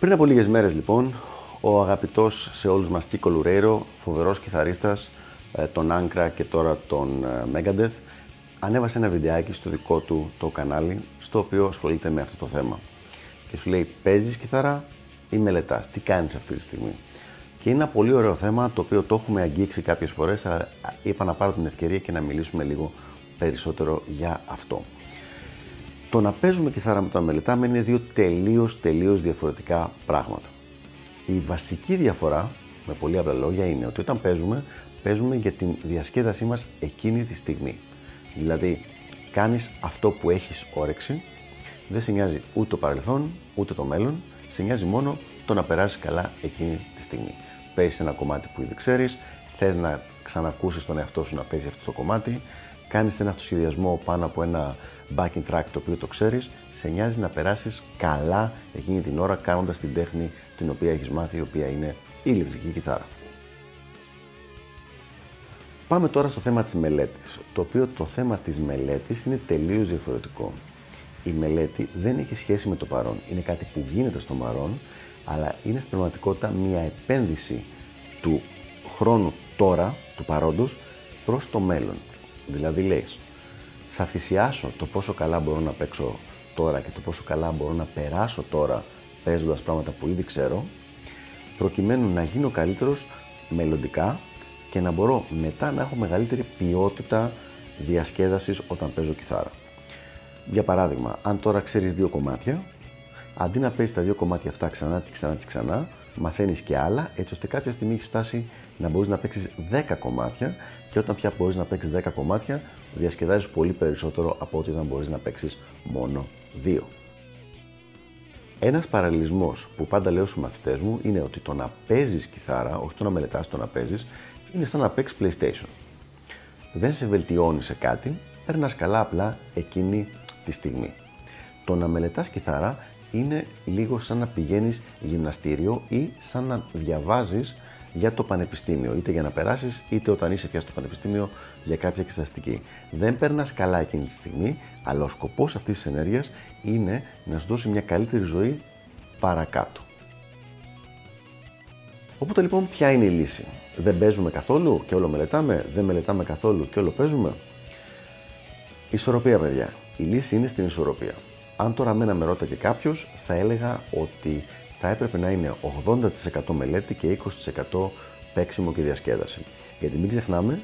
Πριν από λίγες μέρες λοιπόν, ο αγαπητός σε όλους μας Κίκο Λουρέιρο, φοβερός κιθαρίστας, ε, τον Άγκρα και τώρα τον ε, Megadeth, ανέβασε ένα βιντεάκι στο δικό του το κανάλι, στο οποίο ασχολείται με αυτό το θέμα. Και σου λέει, παίζεις κιθάρα ή μελετάς, τι κάνεις αυτή τη στιγμή; Και είναι ένα πολύ ωραίο θέμα, το οποίο το έχουμε αγγίξει κάποιες φορές, αλλά είπα να πάρω την ευκαιρία και να μιλήσουμε λίγο περισσότερο για αυτό. Το να παίζουμε κιθάρα με το να μελετάμε είναι δύο τελείως, τελείως διαφορετικά πράγματα. Η βασική διαφορά, με πολύ απλά λόγια, είναι ότι όταν παίζουμε, παίζουμε για την διασκέδασή μας εκείνη τη στιγμή. Δηλαδή, κάνεις αυτό που έχεις όρεξη, δεν σε νοιάζει ούτε το παρελθόν, ούτε το μέλλον, σε νοιάζει μόνο το να περάσεις καλά εκείνη τη στιγμή. Παίζεις ένα κομμάτι που ήδη ξέρεις, θες να ξανακούσεις τον εαυτό σου να παίζει αυτό το κομμάτι, κάνεις ένα αυτοσχεδιασμό πάνω από ένα backing track το οποίο το ξέρεις, σε νοιάζει να περάσεις καλά εκείνη την ώρα κάνοντας την τέχνη την οποία έχεις μάθει, η οποία είναι η ηλεκτρική κιθάρα. Πάμε τώρα στο θέμα της μελέτης, το οποίο το θέμα της μελέτης είναι τελείως διαφορετικό. Η μελέτη δεν έχει σχέση με το παρόν, είναι κάτι που γίνεται στο παρόν, αλλά είναι στην πραγματικότητα μια επένδυση του χρόνου τώρα, του παρόντος, προς το μέλλον. Δηλαδή λες, θα θυσιάσω το πόσο καλά μπορώ να παίξω τώρα και το πόσο καλά μπορώ να περάσω τώρα παίζοντας πράγματα που ήδη ξέρω, προκειμένου να γίνω καλύτερος μελλοντικά και να μπορώ μετά να έχω μεγαλύτερη ποιότητα διασκέδασης όταν παίζω κιθάρα. Για παράδειγμα, αν τώρα ξέρεις δύο κομμάτια, αντί να παίζεις τα δύο κομμάτια αυτά ξανά και ξανά και ξανά, μαθαίνεις και άλλα, έτσι ώστε κάποια στιγμή έχεις φτάσει να μπορείς να παίξεις 10 κομμάτια και όταν πια μπορείς να παίξεις 10 κομμάτια, διασκεδάζεις πολύ περισσότερο από ό,τι όταν μπορείς να παίξεις μόνο δύο. Ένας παραλληλισμός που πάντα λέω στους μαθητές μου είναι ότι το να παίζεις κιθάρα, όχι το να μελετάς, το να παίζεις, είναι σαν να παίξεις PlayStation. Δεν σε βελτιώνει σε κάτι, περνάς καλά απλά εκείνη τη στιγμή. Το να μελετάς κιθάρα είναι λίγο σαν να πηγαίνεις γυμναστήριο ή σαν να διαβάζεις για το πανεπιστήμιο, είτε για να περάσεις, είτε όταν είσαι πια στο πανεπιστήμιο για κάποια εξεταστική. Δεν περνάς καλά εκείνη τη στιγμή, αλλά ο σκοπός αυτής της ενέργειας είναι να σου δώσει μια καλύτερη ζωή παρακάτω. Οπότε λοιπόν ποια είναι η λύση; Δεν παίζουμε καθόλου και όλο μελετάμε, δεν μελετάμε καθόλου και όλο παίζουμε; Ισορροπία παιδιά. Η λύση είναι στην ισορροπία. Αν τώρα μένα με ρώταγε κάποιος, θα έλεγα ότι θα έπρεπε να είναι 80% μελέτη και 20% παίξιμο και διασκέδαση. Γιατί μην ξεχνάμε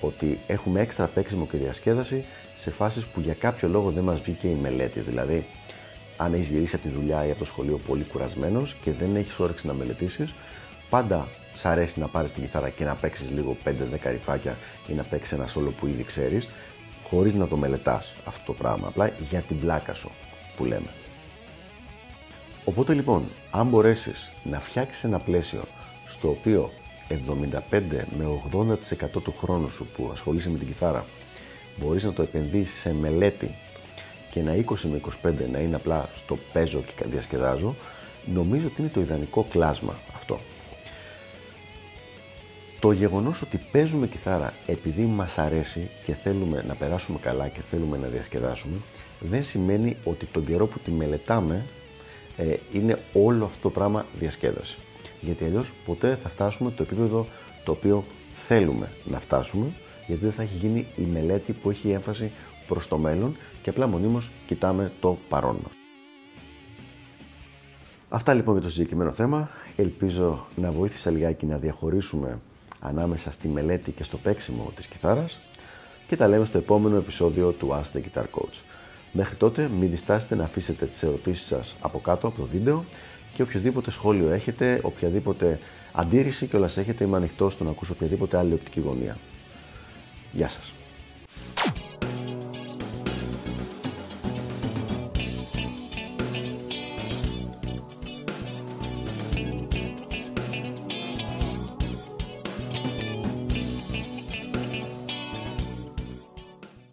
ότι έχουμε έξτρα παίξιμο και διασκέδαση σε φάσεις που για κάποιο λόγο δεν μας βγήκε η μελέτη. Δηλαδή, αν έχεις γυρίσει από τη δουλειά ή από το σχολείο πολύ κουρασμένος και δεν έχεις όρεξη να μελετήσεις, πάντα σ' αρέσει να πάρεις την κιθάρα και να παίξεις λίγο 5-10 ρηφάκια ή να παίξεις ένα σόλο που ήδη ξέρεις, χωρίς να το μελετάς αυτό το πράγμα. Απλά για την πλάκα σου που λέμε. Οπότε λοιπόν, αν μπορέσεις να φτιάξεις ένα πλαίσιο στο οποίο 75 με 80% του χρόνου σου που ασχολείσαι με την κιθάρα μπορείς να το επενδύσεις σε μελέτη και ένα 20 με 25 να είναι απλά στο παίζω και διασκεδάζω, νομίζω ότι είναι το ιδανικό κλάσμα αυτό. Το γεγονός ότι παίζουμε κιθάρα επειδή μας αρέσει και θέλουμε να περάσουμε καλά και θέλουμε να διασκεδάσουμε, δεν σημαίνει ότι τον καιρό που τη μελετάμε ε, είναι όλο αυτό το πράγμα διασκέδαση. Γιατί αλλιώς ποτέ θα φτάσουμε το επίπεδο το οποίο θέλουμε να φτάσουμε, γιατί δεν θα έχει γίνει η μελέτη που έχει έμφαση προς το μέλλον και απλά μονίμως κοιτάμε το παρόν μας. Αυτά λοιπόν για το συγκεκριμένο θέμα. Ελπίζω να βοήθησα λιγάκι να διαχωρίσουμε ανάμεσα στη μελέτη και στο παίξιμο της κιθάρας και τα λέμε στο επόμενο επεισόδιο του Ask the Guitar Coach. Μέχρι τότε μην διστάσετε να αφήσετε τις ερωτήσεις σας από κάτω από το βίντεο και οποιοδήποτε σχόλιο έχετε, οποιαδήποτε αντίρρηση και όλα έχετε είμαι ανοιχτός στο να ακούσω οποιαδήποτε άλλη οπτική γωνία. Γεια σας.